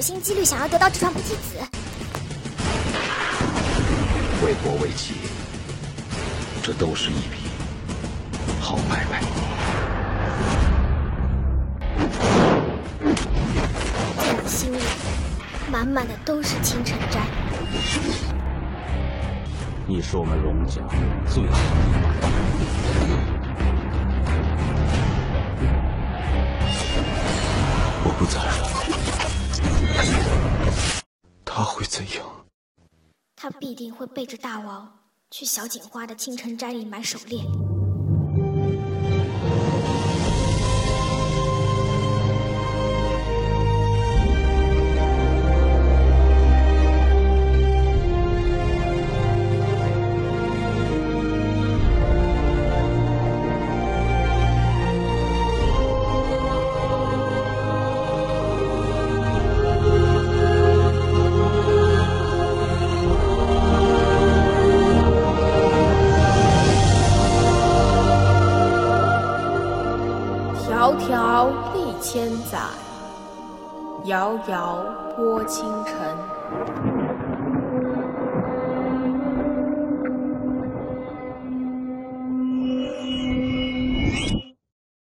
心积虑想要得到这串不替子。为国为己，这都是一笔好买卖。在你心里，满满的都是青城斋。你是我们龙家最好的买卖。他会怎样？他必定会背着大王去小锦花的青城斋里买手链。迢迢历千载遥遥剥清尘。